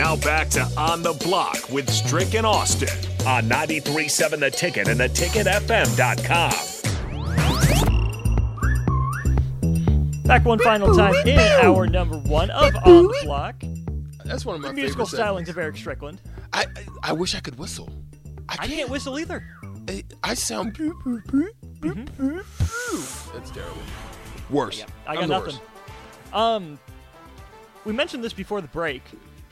Now back to On the Block with Strick and Austin on 93.7 The Ticket and theticketfm.com. Back one final time in our number one of On the Block. That's one of my The musical favorite stylings segments. of Eric Strickland. I, I I wish I could whistle. I I can't. can't whistle either. I, I sound. That's terrible. Worse. I I'm got nothing. worst. Um, we mentioned this before the break.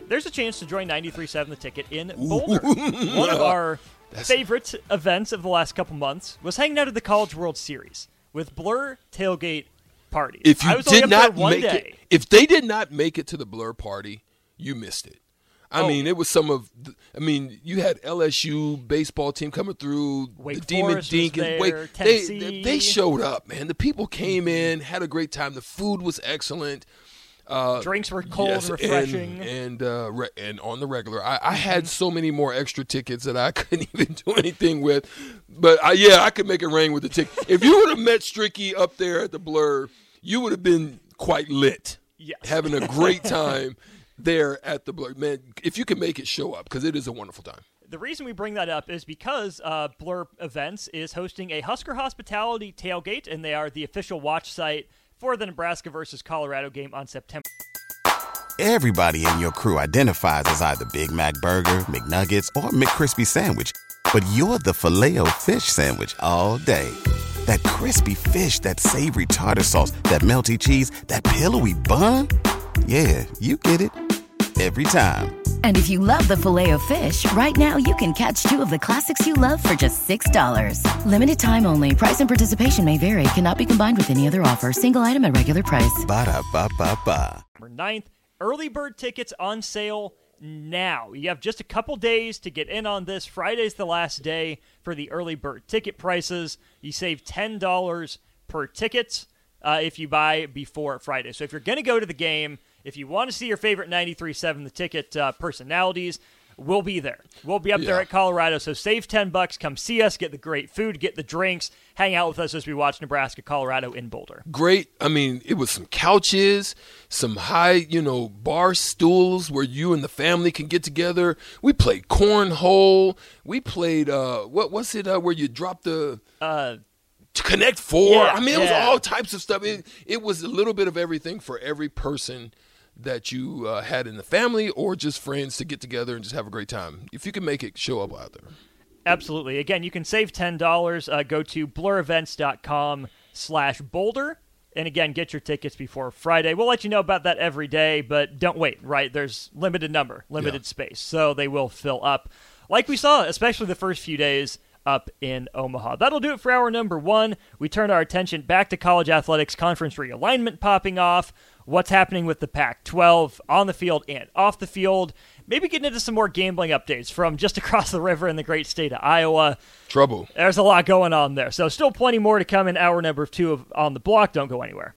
There's a chance to join 93.7 The Ticket in Boulder. One of our favorite events of the last couple months was hanging out at the College World Series with Blur tailgate parties. If you I was only did not one make day. it, if they did not make it to the Blur party, you missed it. I Oh. mean, it was some of. The, I mean, you had LSU baseball team coming through. Wake the Demon Deacons. there, Wake, they, Tennessee. they they showed up, man. The people came mm-hmm. in, had a great time. The food was excellent. Uh, Drinks were cold yes, and refreshing. and and, uh, re- and on the regular. I, I had so many more extra tickets that I couldn't even do anything with. But I, yeah, I could make it rain with the ticket. If you would have met Stricky up there at the Blur, you would have been quite lit. Yes. having a great time there at the Blur. Man, if you can make it, show up because it is a wonderful time. The reason we bring that up is because uh, Blur Events is hosting a Husker Hospitality tailgate, and they are the official watch site for the Nebraska versus Colorado game on September. Everybody in your crew identifies as either Big Mac Burger, McNuggets, or McCrispy Sandwich. But you're the filet fish Sandwich all day. That crispy fish, that savory tartar sauce, that melty cheese, that pillowy bun. Yeah, you get it. Every time. And if you love the Filet-O-Fish, right now you can catch two of the classics you love for just $6. Limited time only. Price and participation may vary. Cannot be combined with any other offer. Single item at regular price. Ba da ba ba ba. 9th. Early bird tickets on sale now. You have just a couple days to get in on this. Friday's the last day for the early bird ticket prices. You save $10 per ticket uh, if you buy before Friday. So if you're going to go to the game, if you want to see your favorite 93.7 The Ticket uh, personalities, we'll be there. We'll be up there at Colorado. So save 10 bucks, come see us, get the great food, get the drinks, hang out with us as we watch Nebraska, Colorado in Boulder. Great. I mean, it was some couches, some high, you know, bar stools where you and the family can get together. We played cornhole. We played uh, what was it uh, where you drop the Uh, Connect Four. Yeah, I mean, it was all types of stuff. It, it was a little bit of everything for every person that you uh, had in the family or just friends to get together and just have a great time. If you can make it, show up out there. Absolutely. Again, you can save $10. Uh, go to blurevents.com slash boulder. And again, get your tickets before Friday. We'll let you know about that every day, but don't wait, right? There's limited number, limited Yeah. space. So they will fill up. Like we saw, especially the first few days up in Omaha. That'll do it for our number one. We turn our attention back to college athletics conference realignment popping off, what's happening with the Pac 12 on the field and off the field. Maybe getting into some more gambling updates from just across the river in the great state of Iowa. Trouble. There's a lot going on there. So, still plenty more to come in hour number two of On the Block. Don't go anywhere.